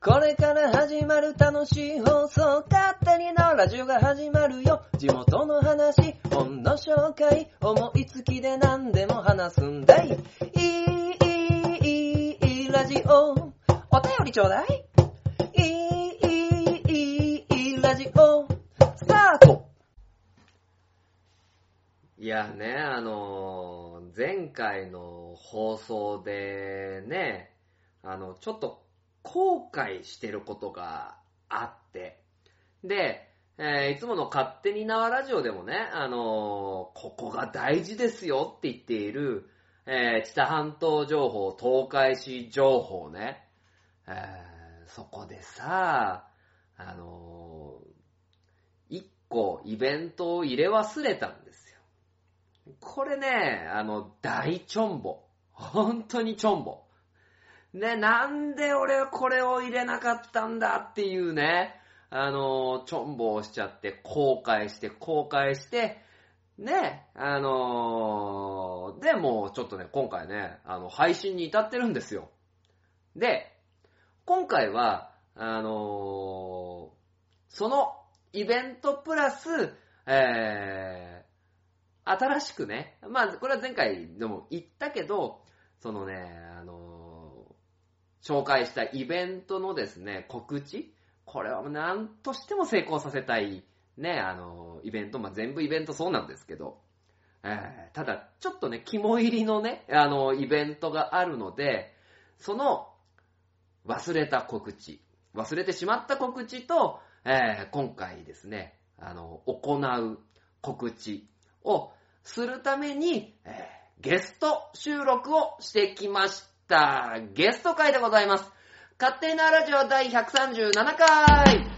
これから始まる楽しい放送、勝手にのラジオが始まるよ。地元の話、本の紹介、思いつきで何でも話すんだい。いい、いい、いい、ラジオ。お便りちょうだい。いい、いい、いい、ラジオ。スタートいやね、あのー前回の放送でね、あの、ちょっと後悔してることがあって、で、えーいつもの勝手に縄ラジオでもね、あのーここが大事ですよって言っている、えー、知多半島情報、東海市情報ね、えーそこでさ、あのー一個イベントを入れ忘れたんですよ。これね、あの、大チョンボ。本当にチョンボ。ね、なんで俺はこれを入れなかったんだっていうね、あの、チョンボをしちゃって、後悔して、後悔して、ね、あので、もうちょっとね、今回ね、あの、配信に至ってるんですよ。で、今回は、あのそのイベントプラス、えー、新しくね、まあ、これは前回でも言ったけど、そのね、あの紹介したイベントのですね、告知？これは何としても成功させたい、ね、あのイベント、まあ、全部イベントそうなんですけど、えーただ、ちょっとね、肝入りのね、あの、イベントがあるので、その、忘れた告知、忘れてしまった告知と、えー今回ですね、あの、行う告知をするために、えーゲスト収録をしてきました。ゲスト会でございます。勝手なラジオ第137回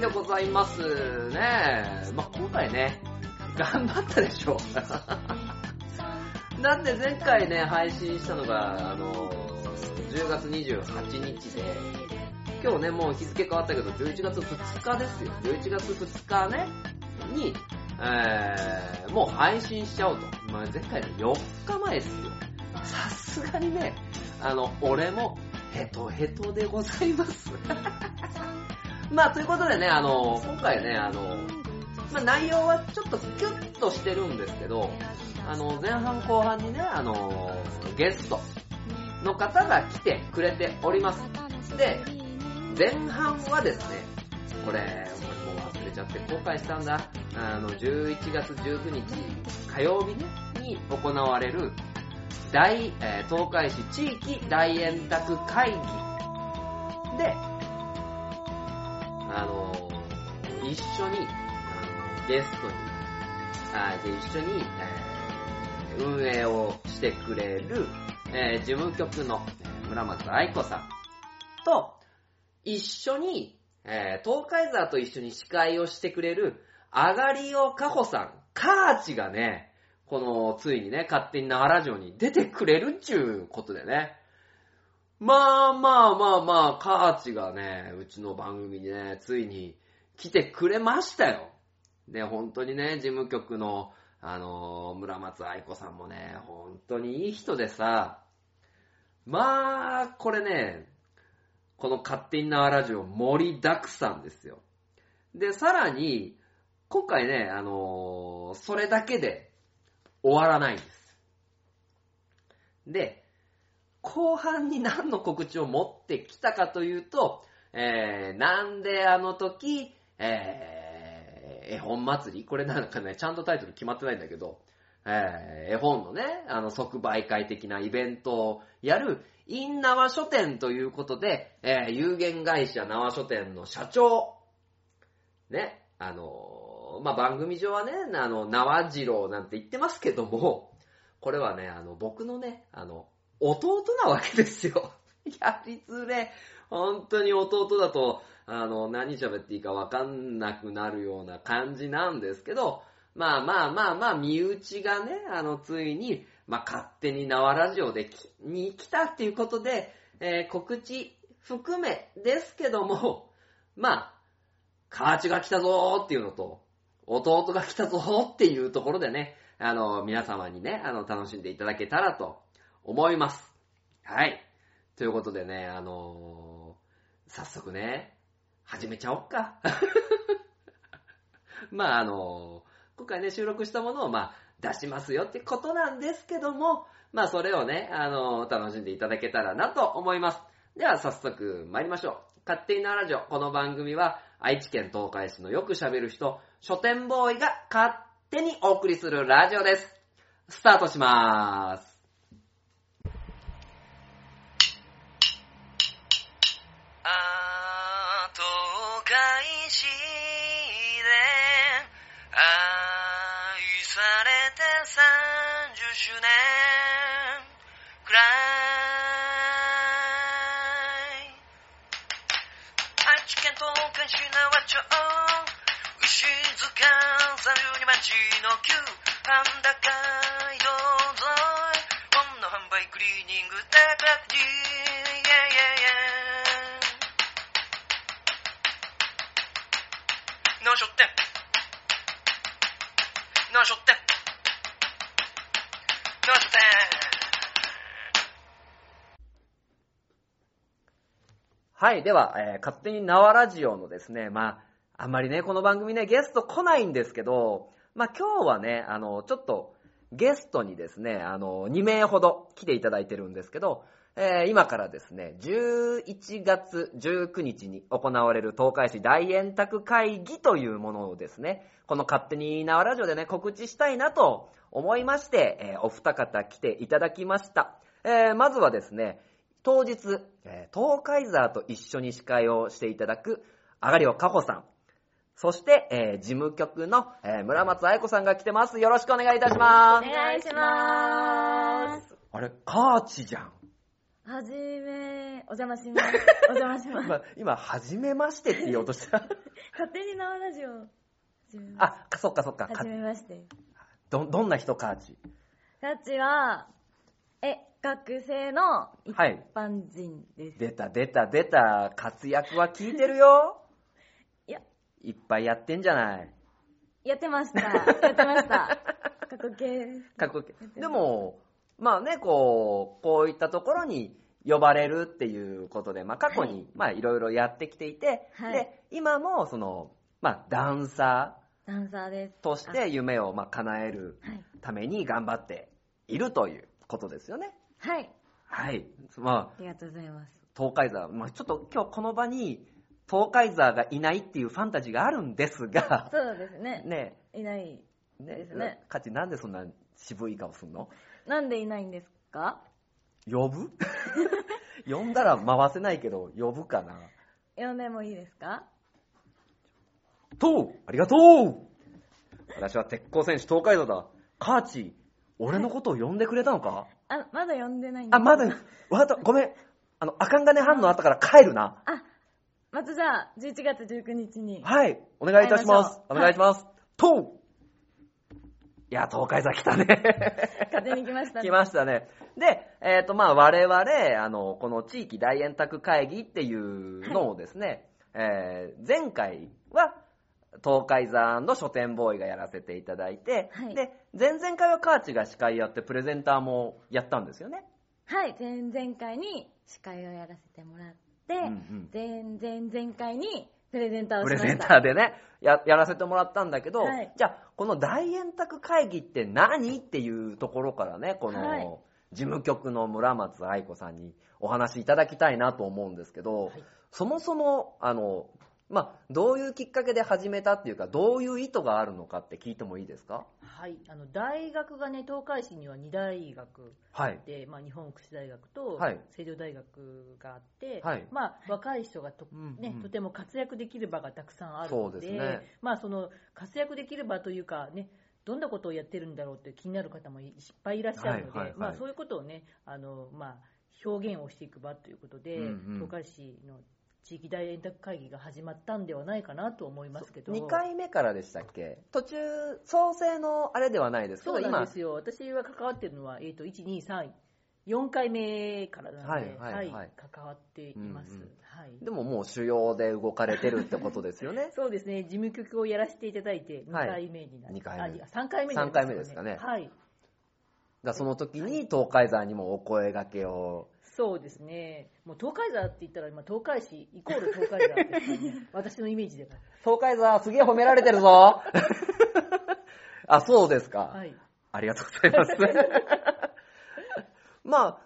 でございます。ね、まあ、今回ね、頑張ったでしょ。だって前回ね、配信したのが、あの、10月28日で、今日ね、もう日付変わったけど、11月2日ですよ。11月2日ね、に、えー、もう配信しちゃおうと。まあ、前回の4日前ですよ。さすがにね、あの、俺もヘトヘトでございます。まあ、ということでね、あの、今回ね、あの、まあ、内容はちょっとキュッとしてるんですけど、あの、前半後半にね、あの、ゲストの方が来てくれております。で、前半はですね、これ、もう忘れちゃって後悔したんだ。あの、11月19日火曜日、に行われる大、東海市地域大円卓会議で、一緒に、ゲストに、あで一緒に、えー運営をしてくれる、えー事務局の村松愛子さんと、一緒に、えー東海座と一緒に司会をしてくれる、あがりおかほさん、カーチがね、この、ついにね、勝手に長ラジオに出てくれるっちゅうことでね。まあまあまあまあ、カーチがね、うちの番組にね、ついに来てくれましたよ。で、本当にね、事務局の、あのー村松愛子さんもね、本当にいい人でさ、まあ、これね、この勝手に縄ラジオ盛りだくさんですよ。で、さらに、今回ね、あのーそれだけで終わらないんです。で、後半に何の告知を持ってきたかというと、えー、なんであの時、えー、絵本祭り？これなんかね、ちゃんとタイトル決まってないんだけど、えー、絵本のね、あの、即売会的なイベントをやる、インナワ書店ということで、えー、有限会社縄書店の社長、ね、あのーまあ、番組上はね、あの、縄次郎なんて言ってますけども、これはね、あの、僕のね、あの、弟なわけですよ。やりづれ。本当に弟だと、あの、何喋っていいかわかんなくなるような感じなんですけど、まあまあまあまあ、身内がね、あの、ついに、まあ勝手に縄ラジオできに来たっていうことで、えー告知含めですけども、まあ、カーチが来たぞーっていうのと、弟が来たぞーっていうところでね、あの、皆様にね、あの、楽しんでいただけたらと思います。はい。ということでね、あのー早速ね、始めちゃおっか。まあ、あの今回ね、収録したものを、まあ、出しますよってことなんですけども、まあ、それをね、あの楽しんでいただけたらなと思います。では、早速参りましょう。勝手になラジオ。この番組は、愛知県東海市のよく喋る人、書店ボーイが勝手にお送りするラジオです。スタートしまーす。愛されて30周年。くらい。愛知県東海市縄町牛塚32町の旧パンダ街道沿い本の販売クリーニング高くじイェイェイイェイ。脳書店脳書店脳書店はい。では、えー勝手に縄ラジオのですね、まあ、あんまりね、この番組ね、ゲスト来ないんですけど、まあ今日はね、あの、ちょっと、ゲストにですね、あの、2名ほど来ていただいてるんですけど、えー今からですね、11月19日に行われる東海市大円卓会議というものをですね、この勝手に縄ラジオでね、告知したいなと思いまして、えーお二方来ていただきました。えーまずはですね、当日、えー東海ザーと一緒に司会をしていただく、あがりおかほさん。そして、えー事務局の、えー村松愛子さんが来てます。よろしくお願いいたします。お願いします。あれ、カーチじゃん。はじめ、お邪魔します。お邪魔します。今、今、はじめましてって言おうとした。勝手に生ラジオ。始めあ、そっかそっか。はかじめまして。ど、どんな人カーチタッチは、え、学生の一はい般人です。出た出た出た。活躍は聞いてるよ。いや、いっぱいやってんじゃない。やってました。やってました。過去形です。かっこいいやってますでも、まあね、こう、こういったところに呼ばれるっていうことで、まあ過去に、まあいろいろやってきていて、はいで、今もその、まあダンサダンサーです。ーとして夢をまあ叶えるはい。ために頑張っているということですよね。はい。はい。まあ、ありがとうございます。東海座、まあちょっと今日この場に東海座がいないっていうファンタジーがあるんですが、そうですね。ね、いない。ねですねかちなんでそんな渋い顔すんの？なんでいないんですか？呼ぶ？呼んだら回せないけど、呼ぶかな。呼んでもいいですか？とうありがとう私は鉄鋼選手東海道だ。カーチ、俺のことを呼んでくれたのか、あ、まだ呼んでないんですあ、まだ、わかった、ごめん。あの、赤ん金反応あったから帰るな。あ、またじゃあ、11月19日に。はい、お願いいたします。お願いします。とういや、東海座来たね。勝手に来ましたね。来ましたね。で、えっ、と、まあ、我々、あの、この地域大円卓会議っていうのをですね、えー前回は、東海座書店ボーイがやらせていただいて、はいで、前々回はカーチが司会やって、プレゼンターもやったんですよね。はい、前々回に司会をやらせてもらって、うんうん前々前回にプレゼンターをプレ。ゼンターでね、ややらせてもらったんだけど、はい。じゃあ、この大円卓会議って何っていうところからね、この、はい。事務局の村松愛子さんにお話しいただきたいなと思うんですけど、そもそも、あの、まあ、どういうきっかけで始めたっていうか、どういう意図があるのかって聞いてもいいですか？はい、あの大学がね、東海市には2大学はい。で、まあ、日本福祉大学とはい。成城大学があって、はい。まあ、若い人がと,、ねとても活躍できる場がたくさんあるのでですね。まあ、その活躍できる場というか、ね、どんなことをやってるんだろうって気になる方もいっぱいいらっしゃるので、はいはいはい。まあ、そういうことをねあの、まあ、表現をしていく場ということで、うんうん。東海市の地域大円卓会議が始まったんではないかなと思いますけど。2回目からでしたっけ？途中、創生のあれではないですけど、そうなん今で、すよ。私は関わってるのは、えっ、と、1、2、3、4回目からなので、はいはいはい関わっています。うんうんはい。でももう主要で動かれてるってことですよね。そうですね、事務局をやらせていただいて、2はい回目になり二回目あ3回目になり三回目ですかねはい。だその時に東海山にもお声掛けを。そうですね。もう東海座って言ったら今東海市イコール東海座ですからね。私のイメージでは。東海山すげえ褒められてるぞ あ、そうですか。はい。ありがとうございます。ま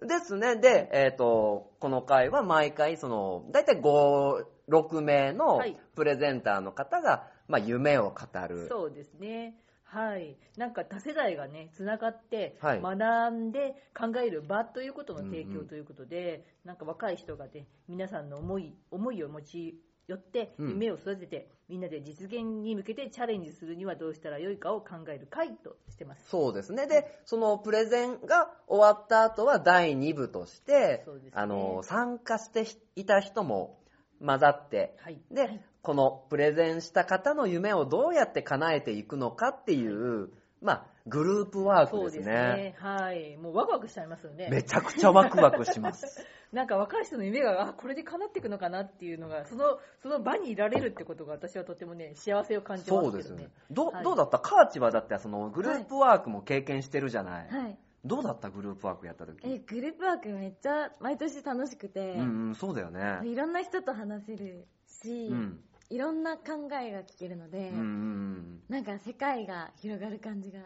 あ、ですね。で、えっ、と、この回は毎回、その、だいたい5、6名のはいプレゼンターの方が、まあ、夢を語る。そうですね。はい。なんか多世代がね、つながって、はい学んで考える場ということの提うんうん供ということで、なんか若い人がね、皆さんの思い、思いを持ち寄って、うん夢を育てて、みんなで実現に向けてチャレンジするにはどうしたらよいかを考える会としてます。そうですね。で、そのプレゼンが終わった後は第2部として、そうですねあの、参加していた人も混ざって、はい。で、このプレゼンした方の夢をどうやって叶えていくのかっていう、まあ、グループワークそうですね。ですね。はい。もうワクワクしちゃいますよね。めちゃくちゃワクワクします。なんか若い人の夢が、あ、これで叶っていくのかなっていうのが、その、その場にいられるってことが私はとてもね、幸せを感じますね。そうですよね。ど,、はいどうだった？カーチはだってそのグループワークも経験してるじゃない。はい。どうだったグループワークやった時？え、グループワークめっちゃ毎年楽しくて、うんうん、そうだよね。いろんな人と話せるし、うん。いろんな考えが聞けるので、うんうんうん。なんか世界が広がる感じが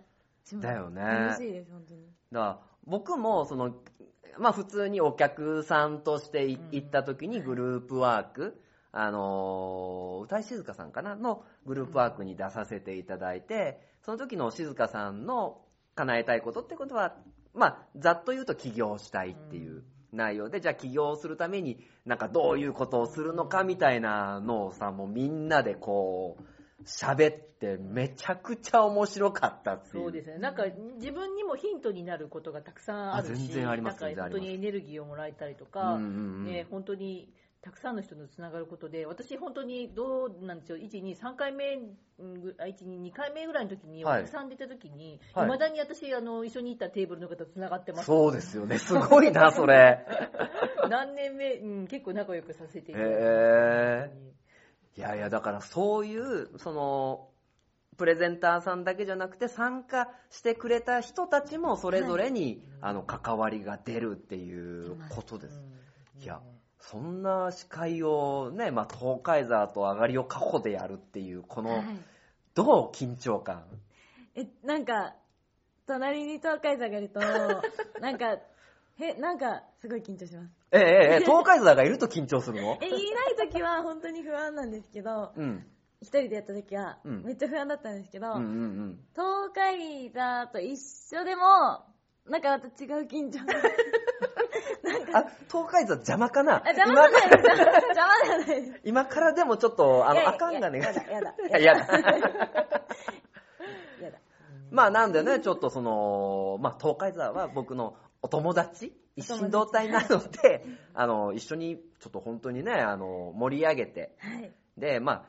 します。だよね楽しいです、本当に。だから僕もその、まあ普通にお客さんとして行った時にグループワーク、あのー歌い静香さんかなのグループワークに出させていただいて、その時の静香さんの叶えたいことってことは、まあざっと言うと起業したいっていう内容で、じゃあ起業するためになんかどういうことをするのかみたいなのをさ、もうみんなでこう、喋ってめちゃくちゃ面白かったっていう。そうですね。なんか自分にもヒントになることがたくさんあるし、あ全然ありますなんか本当にエネルギーをもらえたりとか、うんうんうんね、本当にたくさんの人とつながることで、私本当にどうなんですよ、1、2、3回目、うんぐあ1、2、2回目ぐらいの時に、おはい客さん出た時に、はいいまだに私、あの、一緒に行ったテーブルの方とつながってます。そうですよね。すごいな、それ。何年目、うん、結構仲良くさせていただいていやいや、だからそういう、その、プレゼンターさんだけじゃなくて参加してくれた人たちもそれぞれに、あの関わりが出るっていうことです。うんいやそんな司会をね、まあ、東海座と上がりを過去でやるっていう、この、はい。どう緊張感？え、なんか、隣に東海座がいると、なんか、へ、なんか、すごい緊張します。ええええええ、東海座がいると緊張するの？え、いない時は本当に不安なんですけど、うん。一人でやった時は、うんめっちゃ不安だったんですけど、うんうんうん。東海座と一緒でも、なんかまた違う緊張 が。あ、東海座邪魔かな？あ、邪魔じゃないです。邪魔じゃないです。今からでもちょっと、あの、いやいやあかんがね。やだ、やだ。いややだ。やだ。まあなんでね、ちょっとその、まあ東海座は僕のお友達、一心同体なので、あの、一緒にちょっと本当にね、あの、盛り上げて、はい。で、まあ、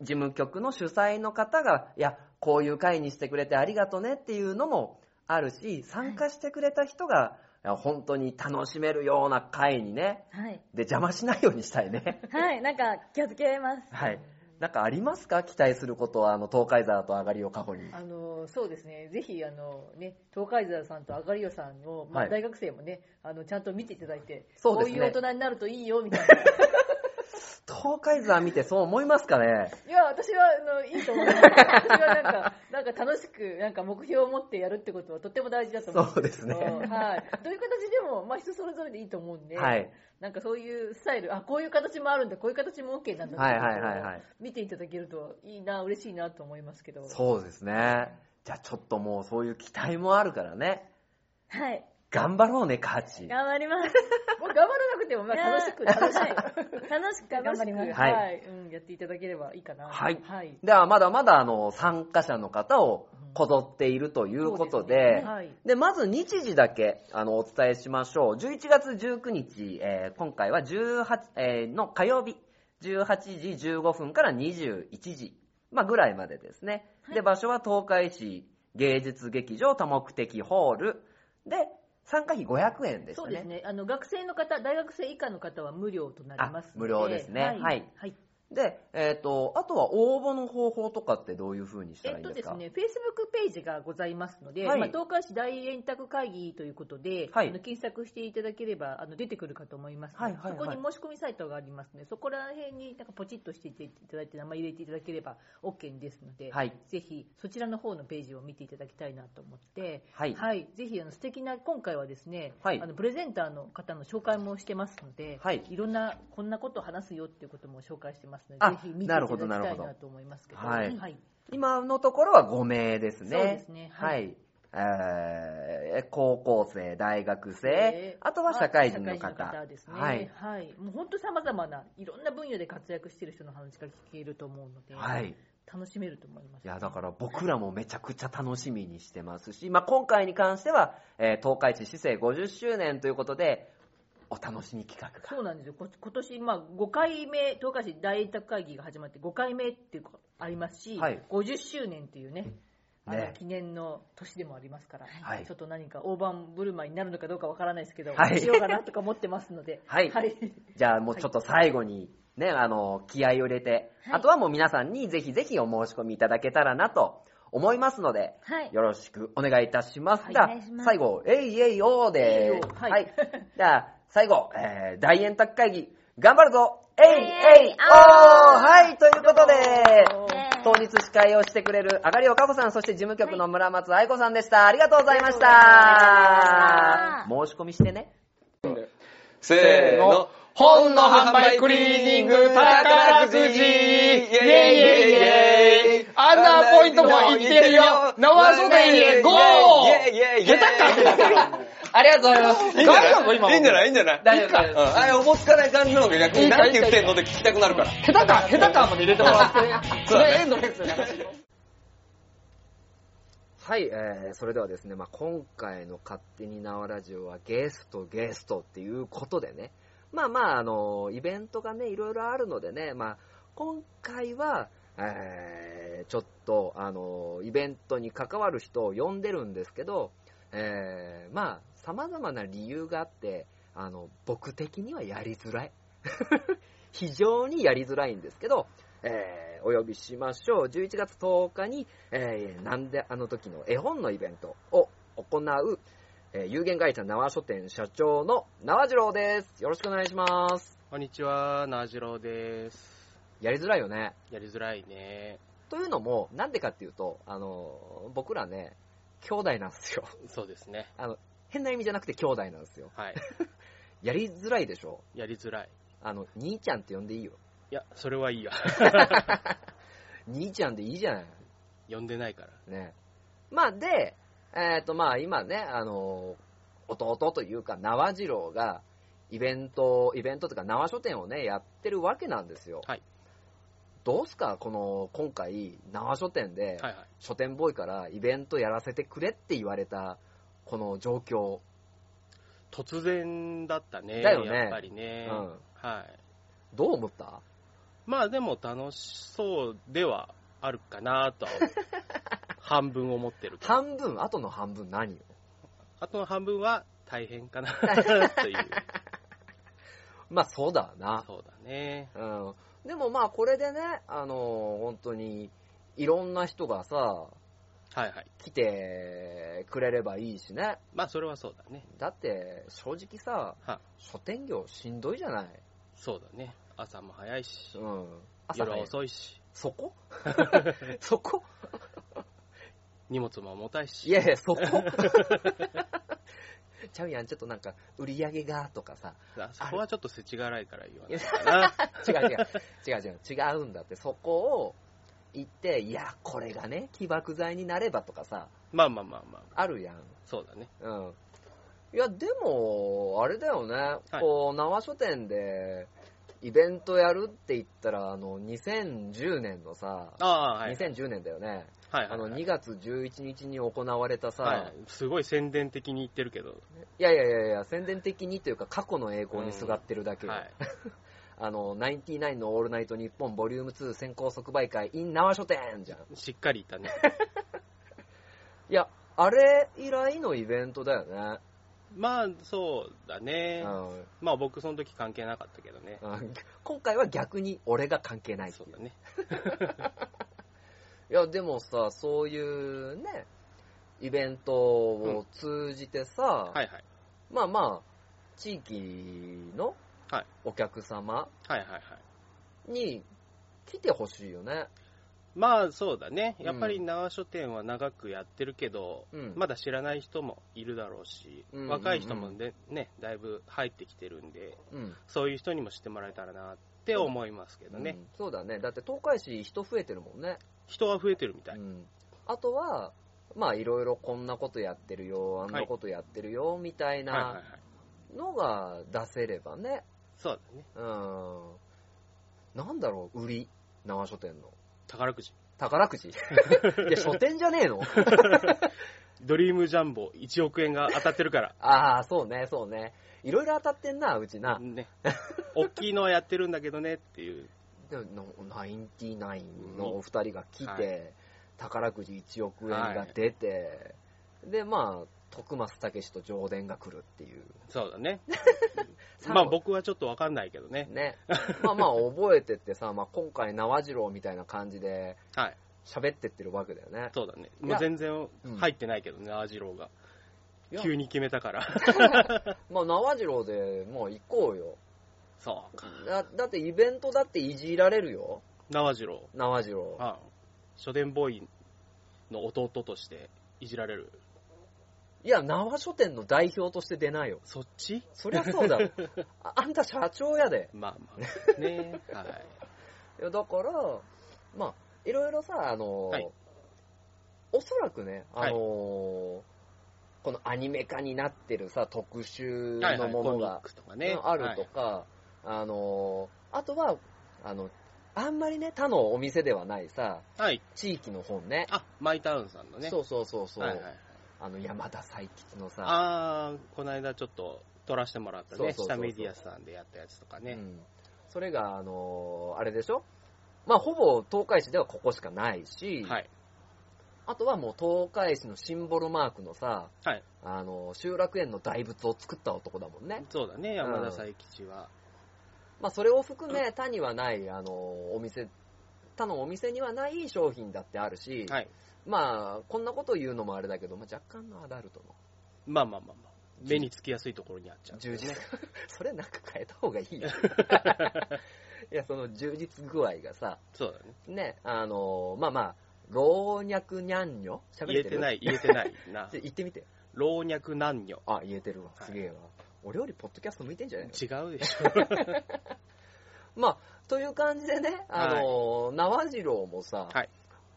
事務局の主催の方が、いや、こういう会にしてくれてありがとねっていうのもあるし、参加してくれた人が、本当に楽しめるような会にね、はい。で、邪魔しないようにしたいね。はい、なんか気をつけます。はい。なんかありますか？期待することは、あの、東海座と上がりを過去に。あのそうですね、ぜひあの、ね、東海沢さんとあがりよさんを、まあはい大学生もね、あのちゃんと見ていただいて、そうですねこういう大人になるといいよみたいな、東海座見てそう思いますかね？いや、私はあのいいと思います、私はなんかか楽しくなんか目標を持ってやるってことはとっても大事だと思うんですけど、そうですねはい、どういう形でも、まあ、人それぞれでいいと思うんで、はいなんかそういうスタイル、あこういう形もあるんだ、こういう形も OK なんだはいはいはいはい見ていただけるといいな、嬉しいなと思いますけど。そうですね。じゃあちょっともうそういう期待もあるからね。はい。頑張ろうね、カーチ。頑張ります。もう頑張らなくても、まあ、楽しく、楽しく。楽しく頑張ります。はいはい、うん、やっていただければいいかな。はいはい。ではまだまだあの参加者の方をこぞっているということそうで、ですねはいで、まず日時だけ、あの、お伝えしましょう。11月19日、えー今回は18、えーの火曜日、18時15分から21時、まあ、ぐらいまでですね。で、場所は東海市芸術劇場多目的ホールで、参加費500円でしたね。そうですね。あの、学生の方、大学生以下の方は無料となりますので。あ無料ですねはい。はいはいで、えっ、と、あとは応募の方法とかってどういう風にしたえらいいんですか、っとですね、Facebook ページがございますので、はい。まあ、東海市大円卓会議ということで、はい。あの検索していただければあの出てくるかと思いますので、はいはいはい。そこに申し込みサイトがありますので、そこら辺になんかポチッとしていただいて、名前入れていただければ OK ですので、はい。ぜひそちらの方のページを見ていただきたいなと思って、はい。ぜひあの素敵な、今回はですね、はい。あのプレゼンターの方の紹介もしてますので、はい。ろんな、こんなことを話すよっていうことも紹介してますのあで、ぜひ見ていただきたいなるほどなるほどなと思いますけど、はいはい今のところは5名ですね。そうですねは。はいいえー高校生、大学生え、ーあとは社会人の社会方。ですね。ははいい。。もう本当様々ないろんな分野で活躍している人の話が聞けると思うので、はい。楽しめると思います、いや、だから僕らもめちゃくちゃ楽しみにしてますし、まあ、今回に関しては、えー東海市市政50周年ということで、お楽しみ企画が。そうなんですよ。こ今年、まあ、5回目、東海市大円卓会議が始まって5回目っていうのがありますし、はい。50周年っていうね、あのね記念の年でもありますから、はい。ちょっと何か大盤振る舞いになるのかどうかわからないですけど、はい。しようかなとか思ってますので、はい。じゃあもうちょっと最後にね、あの、気合を入れて、あとはもう皆さんにぜひぜひお申し込みいただけたらなと思いますので、はい。よろしくお願いいたします。はいじゃあお願いします。最後、えいえいおーでえいおーはい。じゃあ、最後、えー、大円卓会議、頑張るぞ！えいえいおー！はい、ということで、当日司会をしてくれる、あがりおかこさん、そして事務局の村松愛子さんでした。ありがとうございました。申し込みしてね。せーの。本の販売クリーニング宝くじ。イェイ！イェイイ！ェイアンダーポイントも言ってるよ。生書店へゴー下手か下手かありがとうございます。いいんじゃない？いいんじゃない？いいんじゃない？大丈夫大丈あれ、おぼつかない感じなのが逆に何て言ってんのって聞きたくなるから。下手か、下手か？まで入れてもらって。ね。そうだね。エンドレスな話はい、えー、それではですね、まあ、今回の勝手に縄ラジオはゲスト、ゲストっていうことでね、まあまあ、あの、イベントがね、いろいろあるのでね、まあ、今回は、えー、ちょっと、あの、イベントに関わる人を呼んでるんですけど、えー、まあ、様々な理由があって、あの、僕的にはやりづらい。非常にやりづらいんですけど、えー、お呼びしましょう。11月10日に、えー、なんであの時の絵本のイベントを行う、えー有限会社縄書店社長の縄次郎です。よろしくお願いします。こんにちは、なじろうです。やりづらいよね。やりづらいね。というのも、なんでかっていうと、あの、僕らね、兄弟なんですよ。そうですね。あの、変な意味じゃなくて兄弟なんですよ。はい。やりづらいでしょ？やりづらい。あの、兄ちゃんって呼んでいいよ。いや、それはいいや。兄ちゃんでいいじゃない。呼んでないから。ね。まあ、で、えっ、と、まあ、今ね、あの、弟というか、縄次郎が、イベント、イベントというか、縄書店をね、やってるわけなんですよ。はい。どうすか？この、今回、縄書店で、はいはい。書店ボーイからイベントやらせてくれって言われた、この状況。突然だったね。だよねやっぱりね。うんはい。どう思った？まあでも楽しそうではあるかなとは、半分思ってる。半分、あとの半分何よあとの半分は大変かなという。まあ、そうだわな。そうだね。うん。でもまあ、これでね、あの、本当に、いろんな人がさ、はいはい。来てくれればいいしね。まあそれはそうだね。だって、正直さ、は書店業しんどいじゃない？そうだね。朝も早いし、うん。朝夜は早い遅いし、そこ？そこ？荷物も重たいし。いやいや、そこ？ちゃうやん、ちょっとなんか、売り上げがとかさ。あそこはちょっと世知辛いから言わないかな。違う違う。違う違う。違うんだって。そこを行って、いや、これがね、起爆剤になればとかさ、まあまあまあまあ、あるやん。そうだね。うん。いや、でも、あれだよね。いこう、縄書店で、イベントやるって言ったら、あの、2010年のさ、ああ、はい。2010年だよね。はいはい、あの、はい2月11日に行われたさ、はい。すごい宣伝的に言ってるけど。いやいやいやいや、宣伝的にというか過去の栄光にすがってるだけよ、はい。あの、ナインティナインのオールナイトニッポンボリューム2先行即売会 in 縄書店じゃん。しっかり言ったね。いや、あれ以来のイベントだよね。まあ、そうだね。うんまあ僕その時関係なかったけどね。うん今回は逆に俺が関係ないっていうそうだね。いや、でもさ、そういうね、イベントを通じてさ、はいはい。まあまあ、地域のはいお客様はいはいはい。に来てほしいよね。まあそうだね。うんやっぱり縄書店は長くやってるけど、うんまだ知らない人もいるだろうし、うんうんうん若い人もねね、だいぶ入ってきてるんで、うん。そういう人にも知ってもらえたらなって思いますけどね。うんそうだね。だって東海市人増えてるもんね。人は増えてるみたい。うん。あとは、まあいろいろこんなことやってるよ、あんなことやってるよ、みたいはいはいは。ないのが出せればね。そうだね。うん。なんだろう、売り。縄書店の。宝くじ。宝くじ？いや、書店じゃねえの？ドリームジャンボ1億円が当たってるから。ああ、そうね、そうね。いろいろ当たってんな、うちな。ね。大きいのはやってるんだけどねっていう。でもナインティナインのお二人が来て、はい宝くじ1億円が出て、で、まあ、徳増武史と上田が来るっていう。そうだね。さ まあ僕はちょっとわかんないけどね。ね。まあまあ、覚えてってさ、まあ今回、縄次郎みたいな感じではい。喋ってってるわけだよね。そうだね。もう全然うん入ってないけどね、アジローが。急に決めたから。まあ、縄次郎でもう行こうよ。そうか。だだってイベントだっていじられるよ。縄次郎。縄次郎。ああ書店ボーイの弟としていじられる。いや、縄書店の代表として出ないよ。そっち？そりゃそうだろ。ああんた社長やで。まあまあ。ねはい。いや、だから、まあ、いろいろさ、あのーはいおそらくね、あのーこのアニメ化になってるさ、特集はいはい。のものがクとかね。あるとか、あのーあとは、あの、あんまりね、他のお店ではないさ、はい。はい。地域の本ね。あ、マイタウンさんのね。そうそうそうそう、はいはいはい。あの、山田才吉のさ、あー、この間ちょっと撮らせてもらったね。下メディアさんでやったやつとかね。うん、それが、あのーあれでしょ？まあ、ほぼ東海市ではここしかないし、はい。あとはもう東海市のシンボルマークのさ、はい。あの、集落園の大仏を作った男だもんね。そうだね、山田才吉は。まあ、それを含め、他にはない、あの、お店、他のお店にはない商品だってあるし、はい。まあ、こんなこと言うのもあれだけど、まあ、若干のアダルトのまあまあまあまあ。目につきやすいところにあっちゃう。充実。それなんか変えた方がいいよ。いや、その充実具合がさ、そうだね。ね、あの、まあまあ、老若にゃんにょ喋れてる？言えてない、言えてないな。言ってみて。老若男女。あ、言えてるわ。はいすげえわ。俺よりポッドキャスト向いてんじゃないの？違うでしょ。まあ、という感じでね、あの、縄次郎もさ、はい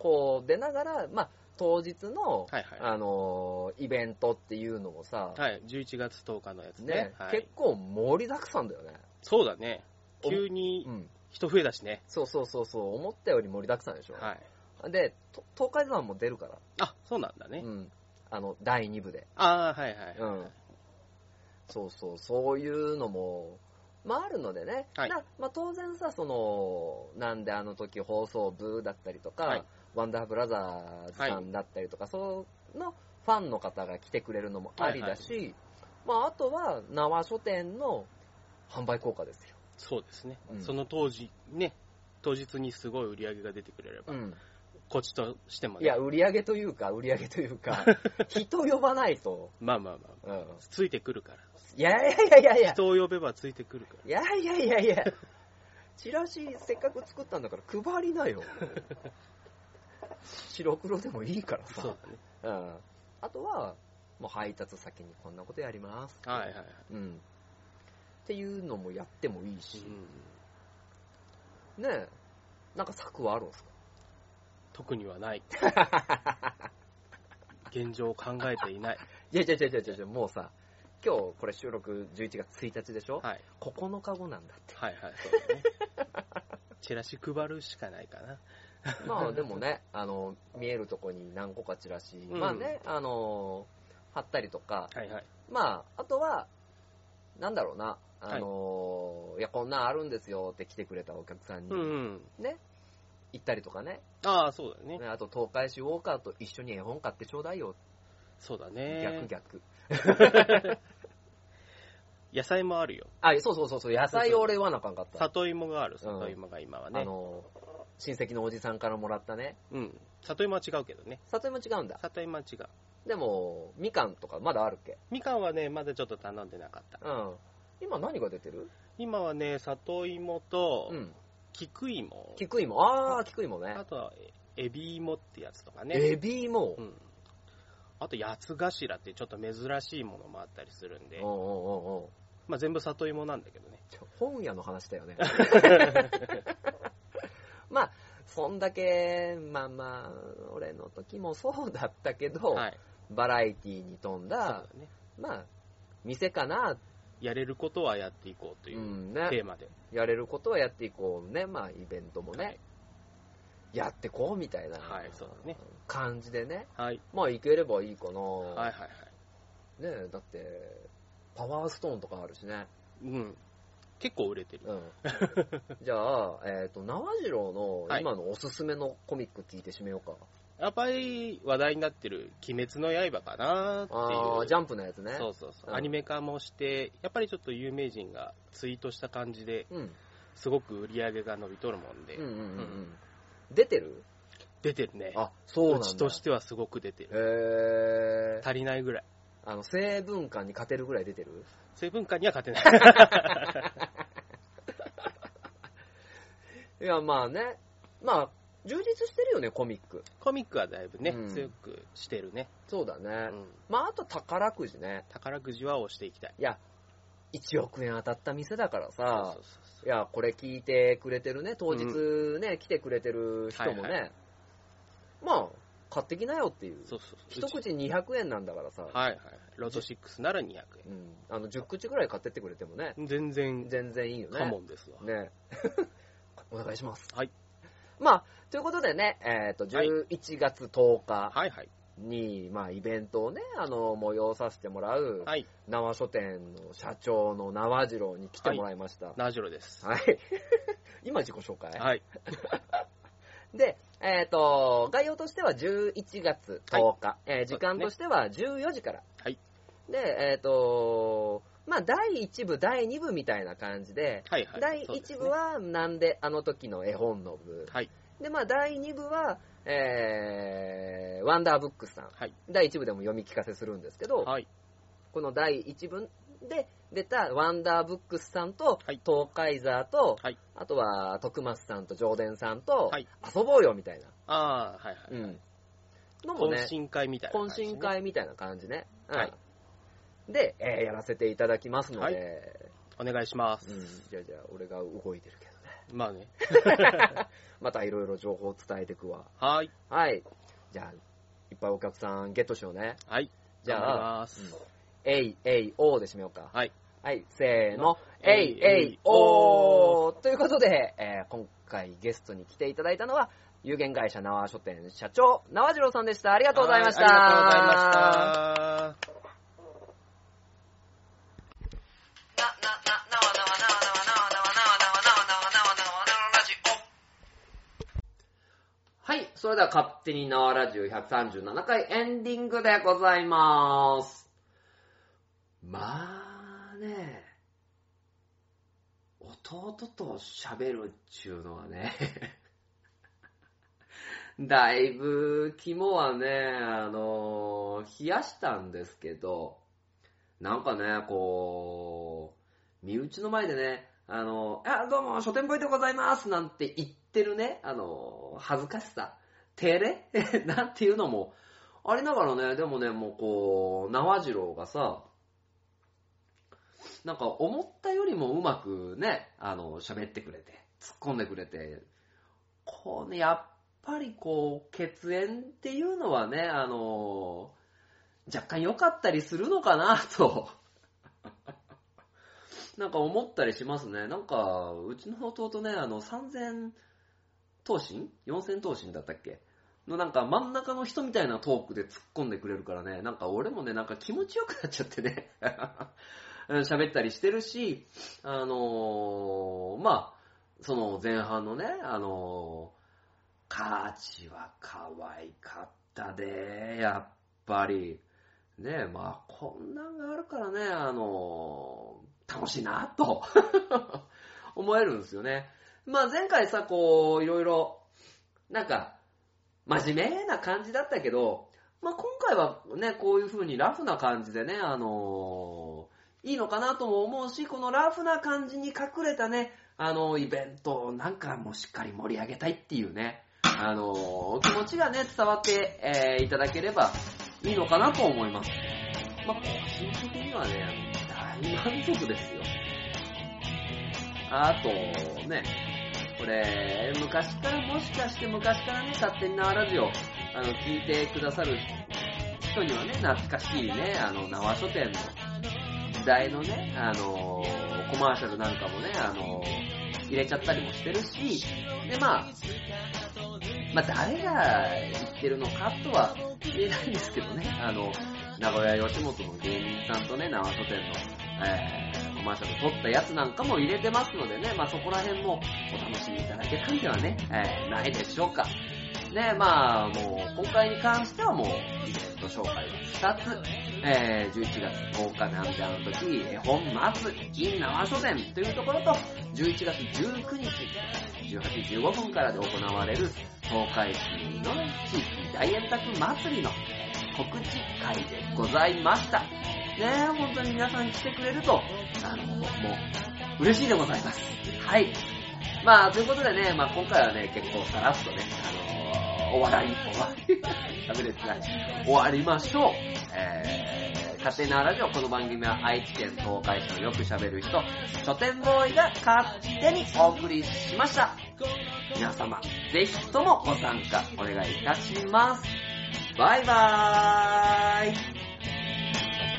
こう出ながら、まあ、当日の、はいはい。あの、イベントっていうのもさ、はい、11月10日のやつねね。はい結構盛りだくさんだよね。そうだね。急にうん。人増えだしね。そうそうそうそう、思ったより盛りだくさんでしょ。はい。で、と東海山も出るから、あ、そうなんだね。うん。あの、第2部で。ああ、はいはいはい。うんそうそう、そういうのも、まああるのでね。はいなまあ当然さ、その、なんであの時放送部だったりとか、はいワンダーブラザーズさんだったりとか、そのファンの方が来てくれるのもありだし、まああとは、縄書店の販売効果ですよ。そうですねうん。その当時、ね、当日にすごい売り上げが出てくれれば、うん。こっちとしてもね。いや、売り上げというか、売り上げというか、人呼ばないと。まあまあまあ、うん。ついてくるから。いやいやいやいやいや。人を呼べばついてくるから。いやいやいやいや、チラシせっかく作ったんだから配りなよ。白黒でもいいからさ。そうだね。うん。あとは、もう配達先にこんなことやります。はいはいはい。うん。っていうのもやってもいいし、うんねえ、なんか策はあるんですか？特にはない。現状を考えていない。いやいやいやいやいやもうさ、今日これ収録11月1日でしょ、はい。9日後なんだって。はいはい、そうだね。チラシ配るしかないかな。まあでもね、あの、見えるとこに何個かチラシ、うんまあね、あの、貼ったりとか、はいはい。まあ、あとは、なんだろうな、あの、い、や、こんなんあるんですよって来てくれたお客さんにうんうん。ね、行ったりとかね、ああ、そうだね。ねあと東海市ウォーカーと一緒に絵本買ってちょうだいよ、そうだね逆。逆。野菜もあるよ。あ、そうそうそうそう、野菜を俺言わなあかんかった。里芋がある、里芋が今はね。あの、親戚のおじさんからもらったね。うん。里芋は違うけどね。里芋違うんだ。里芋は違う。でも、みかんとかまだあるっけ？みかんはね、まだちょっと頼んでなかった。うん。今何が出てる？今はね、里芋とう、ん。菊芋。菊芋。ああ、菊芋ねあ。とは、えエビ芋ってやつとかね。エビ芋う。ん。あと、八つ頭ってちょっと珍しいものもあったりするんでおう、おうおうまあ全部里芋なんだけどね。ちょ本屋の話だよね。まあ、そんだけ、まあまあ、俺の時もそうだったけど、はい。バラエティに富んだだ、ね。まあ、店かな、やれることはやっていこうといううんね、テーマで。やれることはやっていこうね、まあ、イベントもね、はいやってこうみたいな感じでね、はい。まあ、いければいいかな。はいはいはい。ねだって、パワーストーンとかあるしね。うん。結構売れてる。うん。じゃあ、えっ、と、縄次郎のはい今のおすすめのコミック聞いてしめようか。やっぱり話題になってる鬼滅の刃かなっていう。ジャンプのやつね。そうそうそう、うんアニメ化もして、やっぱりちょっと有名人がツイートした感じで、うん。すごく売り上げが伸びとるもんで、うんうんうんうん。出てる？出てるね。あ、そうなんだ。うちとしてはすごく出てる。へえ。足りないぐらい。あの、成分感に勝てるぐらい出てる？成分感には勝てない。いや、まあね。まあ、充実してるよね、コミック。コミックはだいぶね、うん強くしてるね。そうだね。うんまあ、あと宝くじね。宝くじは押していきたい。いや、1億円当たった店だからさいや、これ聞いてくれてるね、当日ね、来てくれてる人もね、はいはまあ、買ってきなよっていう。そうそう一口200円なんだからさ、はいはい。ロト6なら200うん、あの、10口ぐらい買ってってくれてもね、円。全然、全然いいよね。カモンですわ。ね。お願いします。はい。まあ、ということでね、えっ、と、はい11月10日はいはい。に、まあ、イベントをね、あの、催させてもらう、はい。縄書店の社長の縄次郎に来てもらいました。ナジロです。はい。今自己紹介、はい。で、えっ、と、概要としては11月10日、えー時間としては14時から。はい。で、えっ、と、まあ、第1部、第2部みたいな感じで、はいはい。第1そうですね部、はなんであの時の絵本の部。はい。で、まあ、第2部は、えー、ワンダーブックスさん。はい。第1部でも読み聞かせするんですけど、はい。この第1部で出たワンダーブックスさんと、はい東海ザーと、はいあとは徳松さんと上田さんと、はい遊ぼうよみたいな。ああ、はいはい。うん。のもね懇、親会みたいな感懇じね。親会みたいな感じね。うんはいで、えーやらせていただきますので、はいお願いします。うん、じゃあじゃあ、俺が動いてるけどまあね。ね。またいろいろ情報を伝えてくわ。はい。はい。じゃあ、いっぱいお客さんゲットしようね。はい。じゃ頑張りあ、ます。えい、えい、おーで締めようか。はい。はい、せーの、えい、えいえい、おーということで、えー今回ゲストに来ていただいたのは、有限会社縄書店社長、縄次郎さんでした。ありがとうございました。はいありがとうございました。それでは勝手に縄ラジオ137回エンディングでございまーす。まあね、弟と喋るっちゅうのはね、だいぶ肝はね、あの、冷やしたんですけど、なんかね、こう、身内の前でね、あの、あ、どうも、書店ボーイでございますなんて言ってるね、あの、恥ずかしさ、照れ？なんていうのもありながらね、でもね、もうこう、縄次郎がさ、なんか思ったよりもうまくね、あの、喋ってくれて、突っ込んでくれて、こうね、やっぱりこう、血縁っていうのはね、あの、若干良かったりするのかなと なんか思ったりしますね。なんか、うちの弟ね、あの、3000頭身 ?4000 頭身だったっけ？のなんか真ん中の人みたいなトークで突っ込んでくれるからね、なんか俺もね、なんか気持ちよくなっちゃってね、喋ったりしてるし、あのーまあ、その前半のね、あのー、カーチは可愛かったで、やっぱり。ねまあ、こんなんがあるからね、あのー楽しいな、と 思えるんですよね。まあ前回さ、こう、いろいろ、なんか、真面目な感じだったけど、まあ今回はね、こういう風にラフな感じでね、あのーいいのかなとも思うし、このラフな感じに隠れたね、あの、イベントをなんかもうしっかり盛り上げたいっていうね、あのー気持ちがね、伝わって、えーいただければいいのかなと思います。まあ、個人的にはね、大満足ですよ。あと、ね、これ、昔から、もしかして昔からね、勝手に縄ラジオ、あの、聞いてくださる人にはね、懐かしいね、あの、縄書店の時代のね、あの、コマーシャルなんかもね、あの、入れちゃったりもしてるし、で、まあ、まあ、誰が言ってるのかとは言えないんですけどね、あの、名古屋吉本の芸人さんとね、縄書店の、え、コマーシャル撮ったやつなんかも入れてますのでね、まあそこら辺もお楽しみいただけたんではね、えー、ないでしょうか。ね、まあもう、今回に関してはもう、イベント紹介2つ、えー、11月10日なんであの時、絵本祭り、銀縄書店というところと、11月19日、18時15分からで行われる東海市の地域大円卓祭りの告知会でございました。ね、本当に皆さん来てくれると、あの、もう、嬉しいでございます。はい。まあ、ということでね、まあ今回はね、結構さらっとね、あの終わり、終わり、喋れてない。終わりましょう。えー、勝手なラジオ、この番組は愛知県東海市のよく喋る人、書店ボーイが勝手にお送りしました。皆様、ぜひともご参加お願いいたします。バイバーイ